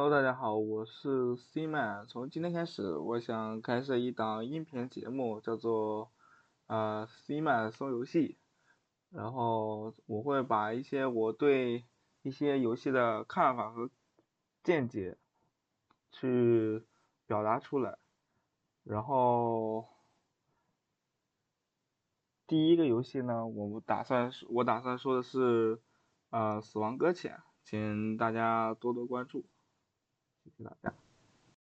Hello，大家好，我是 C man。从今天开始，我想开设一档音频节目，叫做呃 C man 送游戏。然后我会把一些我对一些游戏的看法和见解去表达出来。然后第一个游戏呢，我打算我打算说的是呃死亡搁浅，请大家多多关注。是哪样？